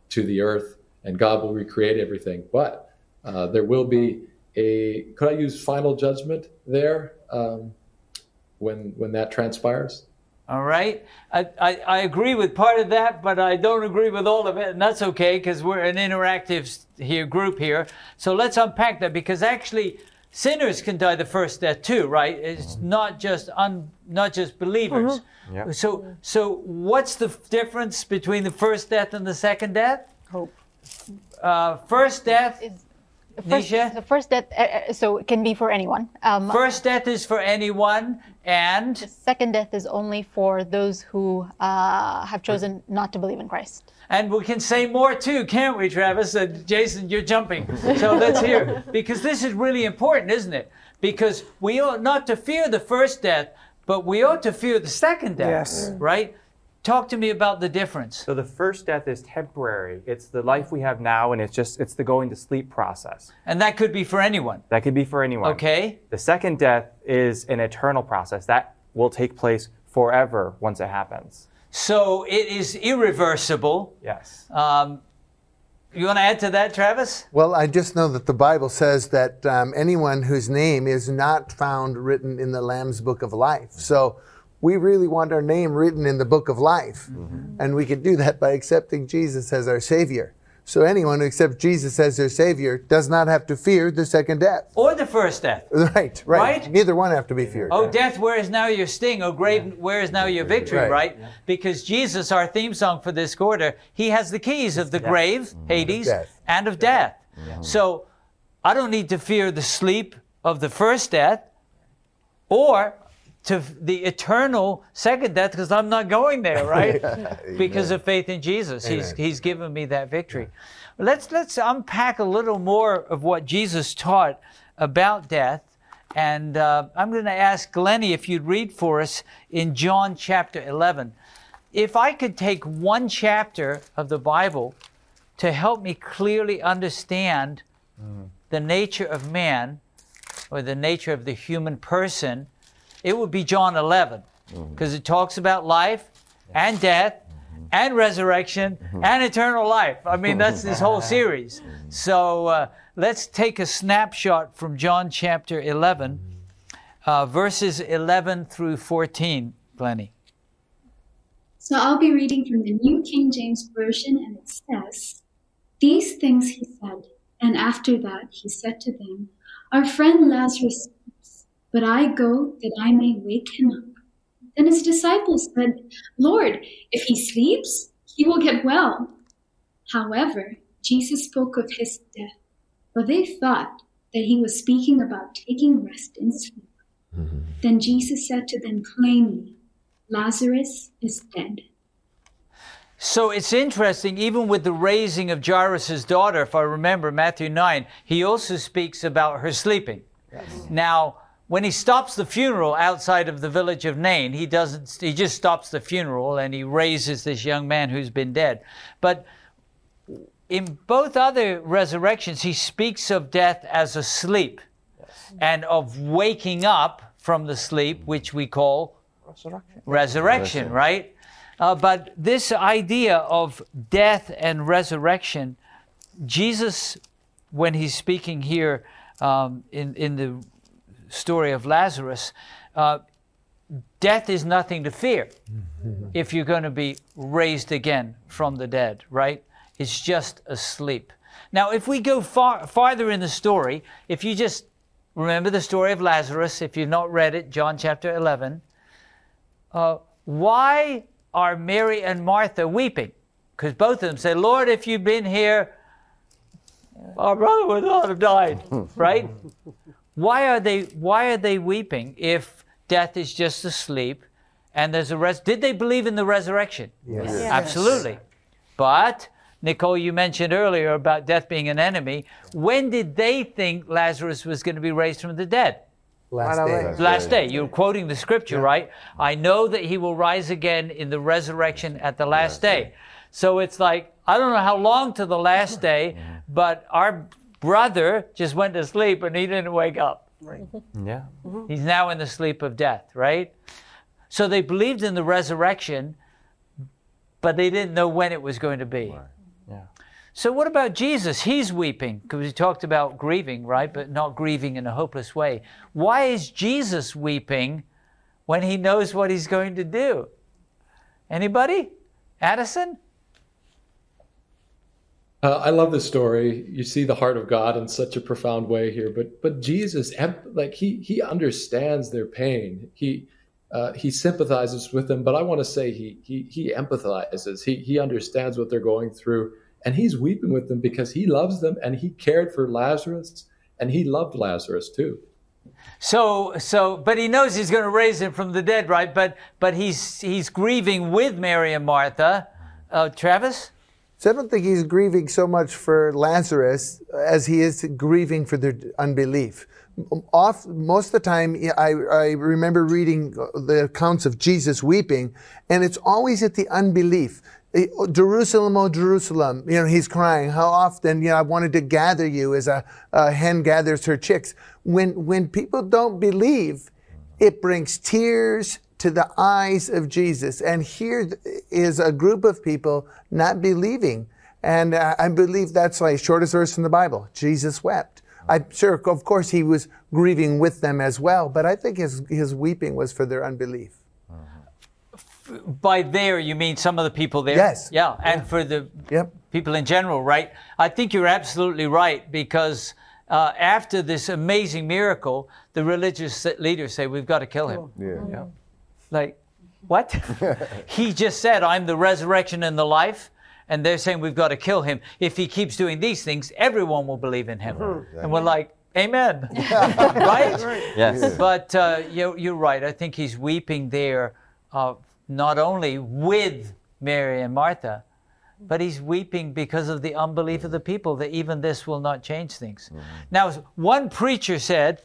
to the earth, and God will recreate everything. But uh, there will be a could I use final judgment there um, when when that transpires? All right. I, I, I agree with part of that, but I don't agree with all of it, and that's okay because we're an interactive here group here. So let's unpack that because actually sinners can die the first death too, right? It's not just un, not just believers. Yep. So so what's the difference between the first death and the second death? Hope. Uh, first death. First, Nisha? the first death, uh, uh, so it can be for anyone. Um, First death is for anyone, and second death is only for those who uh, have chosen not to believe in Christ. And we can say more too, can't we, Travis? Uh, Jason, you're jumping. So let's hear. Because this is really important, isn't it? Because we ought not to fear the first death, but we ought to fear the second death. Yes. Right? Talk to me about the difference. So the first death is temporary. It's the life we have now, and it's just it's the going to sleep process. And that could be for anyone. That could be for anyone. Okay. The second death is an eternal process that will take place forever once it happens. So it is irreversible. Yes. Um, you want to add to that, Travis? Well, I just know that the Bible says that um, anyone whose name is not found written in the Lamb's Book of Life. So we really want our name written in the Book of Life. Mm-hmm. And we can do that by accepting Jesus as our Savior. So anyone who accepts Jesus as their Savior does not have to fear the second death. Or the first death. Right, right. Right? Neither one have to be feared. Oh, death, where is now your sting? Oh, grave, where is now your victory, Right. right? Because Jesus, our theme song for this quarter, he has the keys of the grave, mm-hmm. Hades, death. and of death. Mm-hmm. So I don't need to fear the sleep of the first death or to the eternal second death because I'm not going there, right? because of faith in Jesus. He's, he's given me that victory. Let's, let's unpack a little more of what Jesus taught about death. And uh, I'm going to ask Glennie if you'd read for us in John chapter 11. If I could take one chapter of the Bible to help me clearly understand the nature of man or the nature of the human person, it would be John 11 because it talks about life and death and resurrection and eternal life. I mean, that's this whole series. So uh, let's take a snapshot from John chapter 11, uh, verses 11 through 14, Glennie. So I'll be reading from the New King James Version, and it says, These things he said, and after that he said to them, Our friend Lazarus sleeps, but I go that I may wake him up. Then his disciples said, Lord, if he sleeps, he will get well. However, Jesus spoke of his death, for they thought that he was speaking about taking rest in sleep. Mm-hmm. Then Jesus said to them plainly, Lazarus is dead. So it's interesting, even with the raising of Jairus' daughter, if I remember Matthew 9, he also speaks about her sleeping. Now, when he stops the funeral outside of the village of Nain, he doesn't, he just stops the funeral and he raises this young man who's been dead. But in both other resurrections, he speaks of death as a sleep and of waking up from the sleep, which we call Resurrection. resurrection, right? Uh, but this idea of death and resurrection, Jesus, when he's speaking here um, in, in the story of Lazarus, uh, death is nothing to fear if you're going to be raised again from the dead, right? It's just a sleep. Now, if we go far, farther in the story, if you just remember the story of Lazarus, if you've not read it, John chapter 11, uh, why are Mary and Martha weeping? Because both of them say, Lord, if you'd been here, our brother would not have died, right? Why are they why are they weeping if death is just a sleep and there's a res did they believe in the resurrection? Yes. Yes. Absolutely. But Nicole, you mentioned earlier about death being an enemy. When did they think Lazarus was going to be raised from the dead? Last day. Last day. You're quoting the scripture, right? I know that he will rise again in the resurrection at the last day. So it's like, I don't know how long to the last day, but our brother just went to sleep and he didn't wake up. Right. Mm-hmm. Yeah. Mm-hmm. He's now in the sleep of death, right? So they believed in the resurrection, but they didn't know when it was going to be. Yeah. So what about Jesus? He's weeping because he talked about grieving, right? But not grieving in a hopeless way. Why is Jesus weeping when he knows what he's going to do? Anybody? Addison? Uh, I love this story. You see the heart of God in such a profound way here, but but Jesus, like he he understands their pain. He uh, he sympathizes with them, but I want to say he he he empathizes. He he understands what they're going through, and he's weeping with them because he loves them and he cared for Lazarus and he loved Lazarus too. So so but he knows he's going to raise him from the dead, right? But but he's he's grieving with Mary and Martha. Uh, Travis? So I don't think he's grieving so much for Lazarus as he is grieving for their unbelief. Off, most of the time, I, I remember reading the accounts of Jesus weeping, and it's always at the unbelief. Eh, Jerusalem, oh Jerusalem, you know, he's crying. How often, you know, I wanted to gather you as a, a hen gathers her chicks. When, when people don't believe, it brings tears to the eyes of Jesus. And here is a group of people not believing. And uh, I believe that's like shortest verse in the Bible. Jesus wept. I'm sure, of course, he was grieving with them as well, but I think his, his weeping was for their unbelief. By there, you mean some of the people there? Yes. Yeah, and for the Yep. people in general, right? I think you're absolutely right because uh, after this amazing miracle, the religious leaders say, We've got to kill him. Yeah. Like, what? he just said, I'm the resurrection and the life. And they're saying, We've got to kill him. If he keeps doing these things, everyone will believe in him. And we're like, Amen. right? Yes. But uh, you're, you're right. I think he's weeping there, uh, not only with Mary and Martha, but he's weeping because of the unbelief of the people that even this will not change things. Now, one preacher said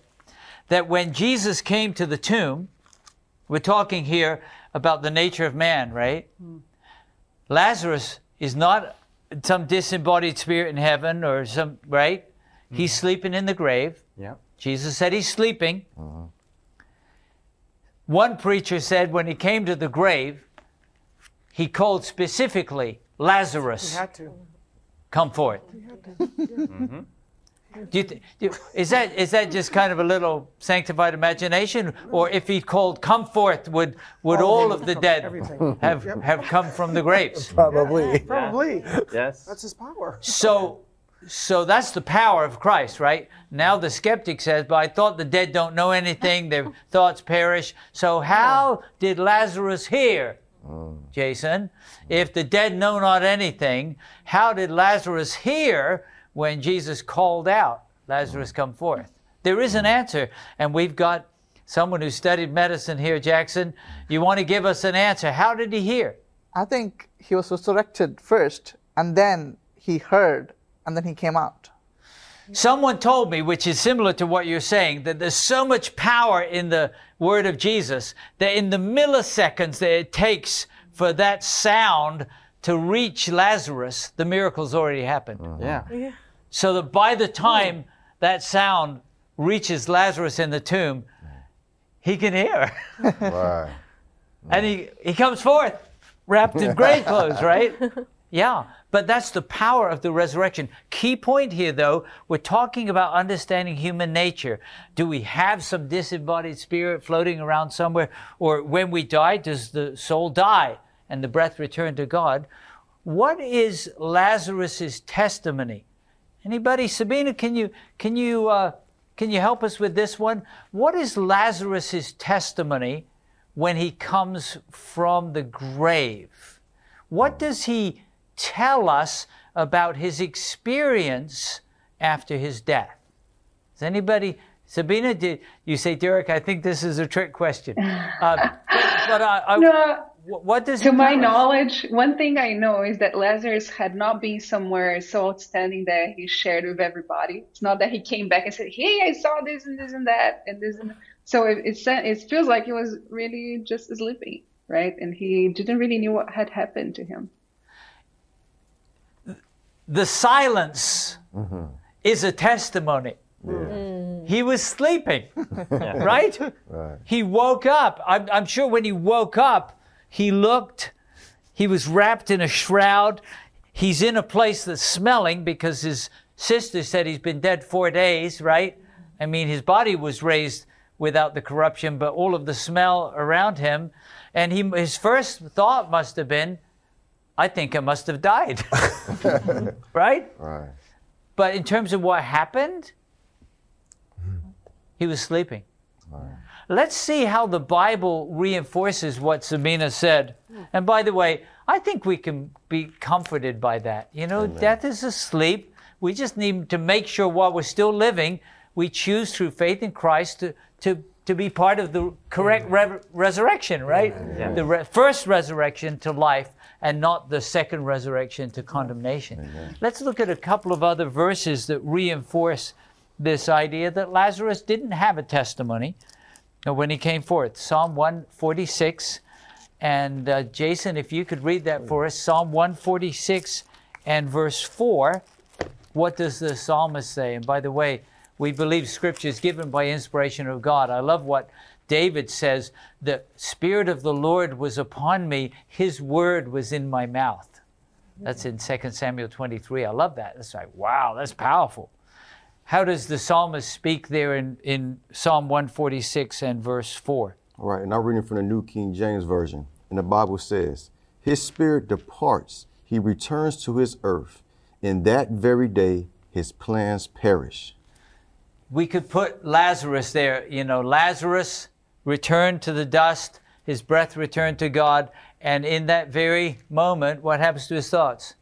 that when Jesus came to the tomb, we're talking here about the nature of man, right? Lazarus is not some disembodied spirit in heaven or some, right? He's mm. sleeping in the grave. Yeah. Jesus said he's sleeping. Mm-hmm. One preacher said when he came to the grave, he called specifically Lazarus. He had to. come forth. Mm-hmm. Do you th- do, is that is that just kind of a little sanctified imagination, or if he called come forth, would would All all of of the dead everything. have have come from the graves? Probably. Probably. Yes. That's his power. So, so that's the power of Christ, right? Now the skeptic says, "But I thought the dead don't know anything; their thoughts perish." So how did Lazarus hear, mm. Jason? If the dead know not anything, how did Lazarus hear when Jesus called out, "Lazarus, come forth"? There is an answer, and we've got someone who studied medicine here, Jackson. You want to give us an answer? How did he hear? I think he was resurrected first, and then he heard, and then he came out. Someone told me, which is similar to what you're saying, that there's so much power in the word of Jesus that in the milliseconds that it takes for that sound to reach Lazarus, the miracle's already happened. Yeah. So that by the hmm. time that sound reaches Lazarus in the tomb, he can hear. Right. and he, he comes forth wrapped in grave clothes, right? Yeah, but that's the power of the resurrection. Key point here, though, we're talking about understanding human nature. Do we have some disembodied spirit floating around somewhere? Or when we die, does the soul die and the breath return to God? What is Lazarus's testimony? Anybody, Sabina, can you can you uh, can you help us with this one? What is Lazarus's testimony when he comes from the grave? What does he tell us about his experience after his death? Does anybody, Sabina, did you say, Derek? I think this is a trick question. Uh, but I, I, No, what does to my knowledge, one thing I know is that Lazarus had not been somewhere so outstanding that he shared with everybody. It's not that he came back and said, "Hey, I saw this and this and that and this and." That. So it it, it feels like he was really just sleeping, right? And he didn't really knew what had happened to him. the silence mm-hmm. is a testimony. He was sleeping, right? Right. He woke up. I'm, I'm sure when he woke up, he looked, he was wrapped in a shroud. He's in a place that's smelling because his sister said he's been dead four days, right? I mean, his body was raised without the corruption, but all of the smell around him. And he, his first thought must have been, I think I must have died. right? Right. But in terms of what happened, he was sleeping. Let's see how the Bible reinforces what Sabina said. And by the way, I think we can be comforted by that. You know, death is asleep. We just need to make sure while we're still living, we choose through faith in Christ to, to, to be part of the correct re- resurrection, right? The re- first resurrection to life and not the second resurrection to condemnation. Let's look at a couple of other verses that reinforce this idea that Lazarus didn't have a testimony when he came forth. Psalm 146. And uh, Jason, if you could read that for us Psalm 146 and verse 4. What does the psalmist say? And by the way, we believe scripture is given by inspiration of God. I love what David says the Spirit of the Lord was upon me, His word was in my mouth. That's in 2 Samuel 23. I love that. That's like, wow, that's powerful. How does the psalmist speak there in, in Psalm 146 and verse 4? All right, and I'm reading from the New King James Version. And the Bible says, His spirit departs, he returns to his earth. In that very day, his plans perish. We could put Lazarus there. You know, Lazarus returned to the dust, his breath returned to God, and in that very moment, what happens to his thoughts?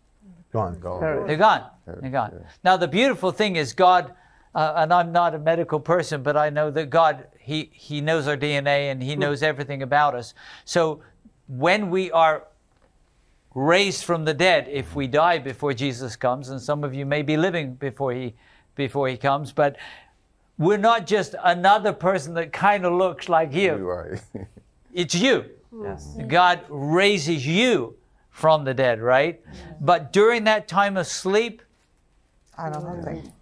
Gone. They're gone. They're gone. Now, the beautiful thing is, God, uh, and I'm not a medical person, but I know that God, He, he knows our DNA and He knows everything about us. So when we are raised from the dead, if we die before Jesus comes, and some of you may be living before He, before he comes, but we're not just another person that kind of looks like you. Right. It's you. Yes. God raises you from the dead, right? But during that time of sleep, I don't know nothing.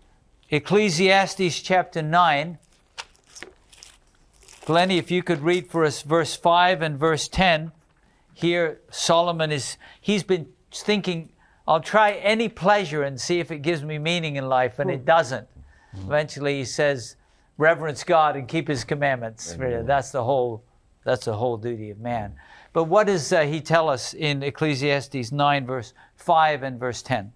Ecclesiastes chapter 9. Glennie, if you could read for us verse 5 and verse 10. Here, Solomon is, he's been thinking, I'll try any pleasure and see if it gives me meaning in life, and it doesn't. Eventually, he says, reverence God and keep his commandments. Really, That's the whole, that's the whole duty of man. But what does uh, he tell us in Ecclesiastes 9, verse 5 and verse 10?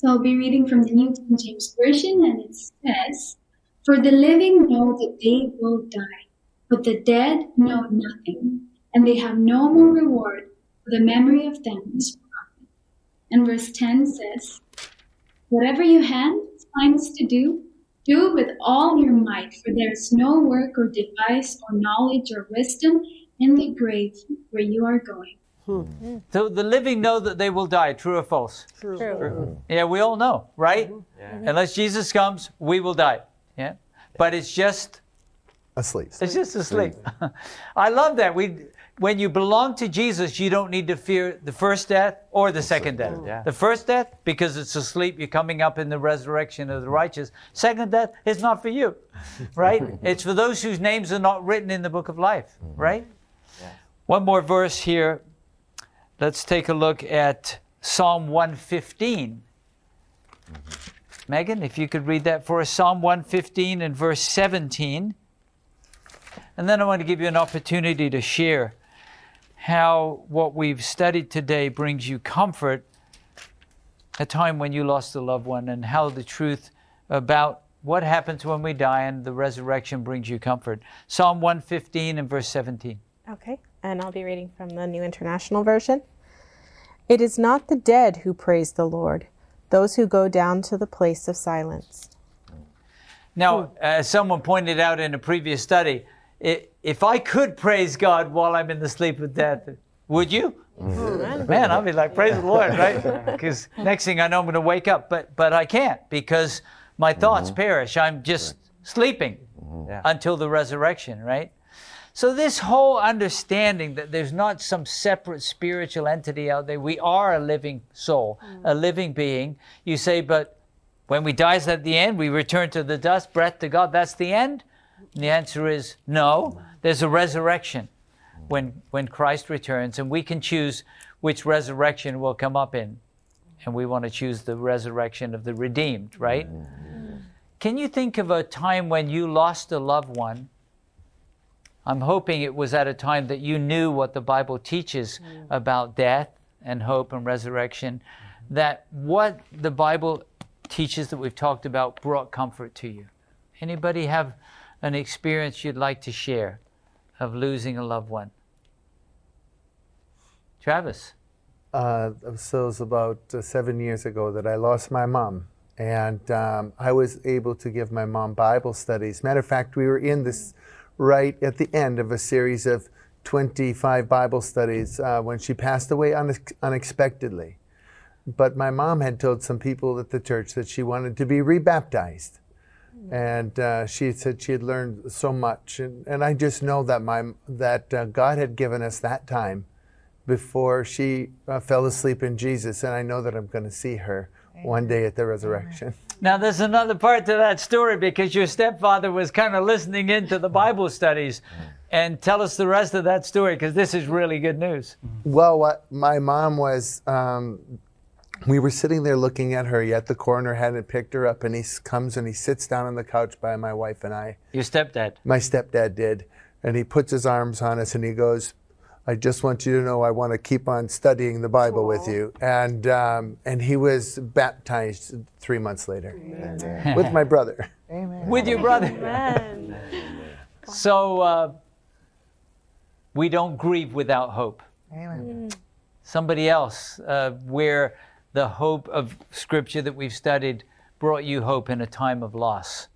So I'll be reading from the New King James Version, and it says, For the living know that they will die, but the dead know nothing, and they have no more reward, for the memory of them is forgotten. And verse 10 says, Whatever your hand finds to do, do it with all your might, for there is no work or device or knowledge or wisdom in the grave where you are going. Hmm. So the living know that they will die, true or false? True. Mm-hmm. Yeah, we all know, right? Mm-hmm. Yeah. Mm-hmm. Unless Jesus comes, we will die. Yeah. But it's just Asleep. it's just asleep. I love that. We when you belong to Jesus, you don't need to fear the first death or the second death. Yeah. The first death, because it's asleep, you're coming up in the resurrection of the righteous. Second death is not for you, right? it's for those whose names are not written in the book of life, right? One more verse here. Let's take a look at Psalm 115. Megan, if you could read that for us, Psalm 115 and verse 17. And then I want to give you an opportunity to share how what we've studied today brings you comfort a time when you lost a loved one and how the truth about what happens when we die and the resurrection brings you comfort. Psalm 115 and verse 17. Okay, and I'll be reading from the New International Version. It is not the dead who praise the Lord, those who go down to the place of silence. Now, as someone pointed out in a previous study, if I could praise God while I'm in the sleep of death, would you? Mm-hmm. Man, I'll be like, praise the Lord, right? Because next thing I know, I'm going to wake up, but but I can't because my thoughts mm-hmm. perish. I'm just sleeping mm-hmm. Yeah. until the resurrection, right? So this whole understanding that there's not some separate spiritual entity out there, we are a living soul, mm. a living being. You say, but when we die at the end? We return to the dust, breath to God. That's the end? And the answer is no. There's a resurrection when when Christ returns, and we can choose which resurrection we'll come up in. And we want to choose the resurrection of the redeemed, right? Mm-hmm. Mm. Can you think of a time when you lost a loved one? I'm hoping it was at a time that you knew what the Bible teaches about death and hope and resurrection, that what the Bible teaches that we've talked about brought comfort to you. Anybody have an experience you'd like to share of losing a loved one? Travis. Uh, so it was about uh, seven years ago that I lost my mom. And um, I was able to give my mom Bible studies. Matter of fact, we were in this right at the end of a series of 25 Bible studies uh, when she passed away unex- unexpectedly. But my mom had told some people at the church that she wanted to be rebaptized. And uh, she said she had learned so much. And, and I just know that, my, that uh, God had given us that time before she uh, fell asleep in Jesus. And I know that I'm going to see her one day at the resurrection. Now, there's another part to that story because your stepfather was kind of listening into the Bible studies. And tell us the rest of that story because this is really good news. Well, what my mom was, um, we were sitting there looking at her. Yet the coroner hadn't picked her up, and he comes and he sits down on the couch by my wife and I. Your stepdad. My stepdad did, and he puts his arms on us and he goes, "I just want you to know I want to keep on studying the Bible with you." And um, and he was baptized three months later with my brother. With your brother. So uh, we don't grieve without hope. Amen. Somebody else, uh, where the hope of Scripture that we've studied brought you hope in a time of loss.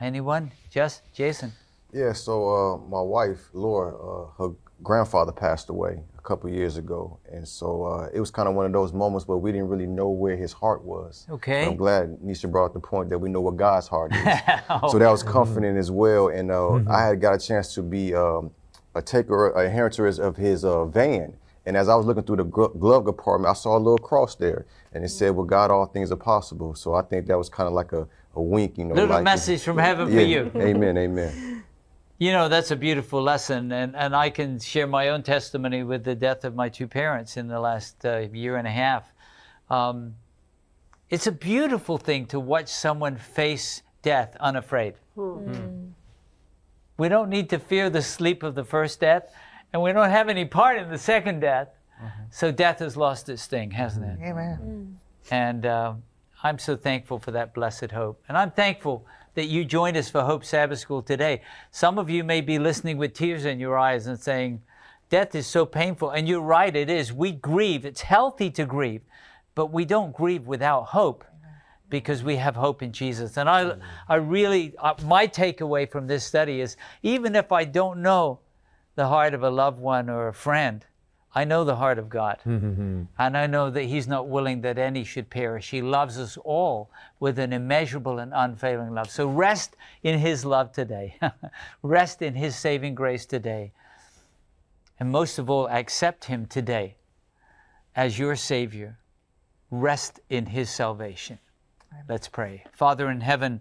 Anyone? Just Jason. Yeah, so uh, my wife, Laura, uh, her grandfather passed away a couple years ago. And so uh, it was kind of one of those moments where we didn't really know where his heart was. Okay. I'm glad Nisha brought the point that we know what God's heart is. So that was comforting as well. And uh, I had got a chance to be um, a taker, a inheritor of his uh, van. And as I was looking through the glove compartment, I saw a little cross there. And it said, well, God, all things are possible. So I think that was kind of like a, a wink, you know. Little like message from heaven for you. Amen, amen. You know, that's a beautiful lesson. And, and I can share my own testimony with the death of my two parents in the last uh, year and a half. Um, it's a beautiful thing to watch someone face death unafraid. We don't need to fear the sleep of the first death, and we don't have any part in the second death. So death has lost its sting, hasn't it? Amen. And uh, I'm so thankful for that blessed hope. And I'm thankful that you joined us for Hope Sabbath School today. Some of you may be listening with tears in your eyes and saying, Death is so painful. And you're right, it is. We grieve. It's healthy to grieve, but we don't grieve without hope because we have hope in Jesus. And I, I really, uh, my takeaway from this study is even if I don't know the heart of a loved one or a friend, I know the heart of God. Mm-hmm. And I know that He's not willing that any should perish. He loves us all with an immeasurable and unfailing love. So rest in His love today, rest in His saving grace today. And most of all, accept Him today as your Savior. Rest in His salvation. Let's pray. Father in heaven,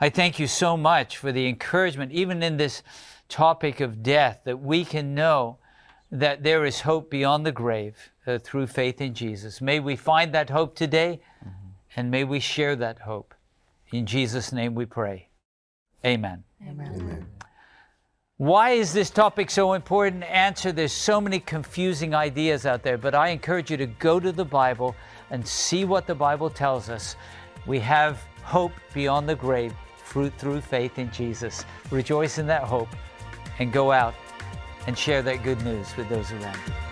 I thank you so much for the encouragement, even in this topic of death, that we can know that there is hope beyond the grave uh, through faith in Jesus. May we find that hope today and may we share that hope. In Jesus' name we pray. Amen. Why is this topic so important? Answer there's so many confusing ideas out there, but I encourage you to go to the Bible and see what the Bible tells us. We have hope beyond the grave through, through faith in Jesus. Rejoice in that hope and go out and share that good news with those around you.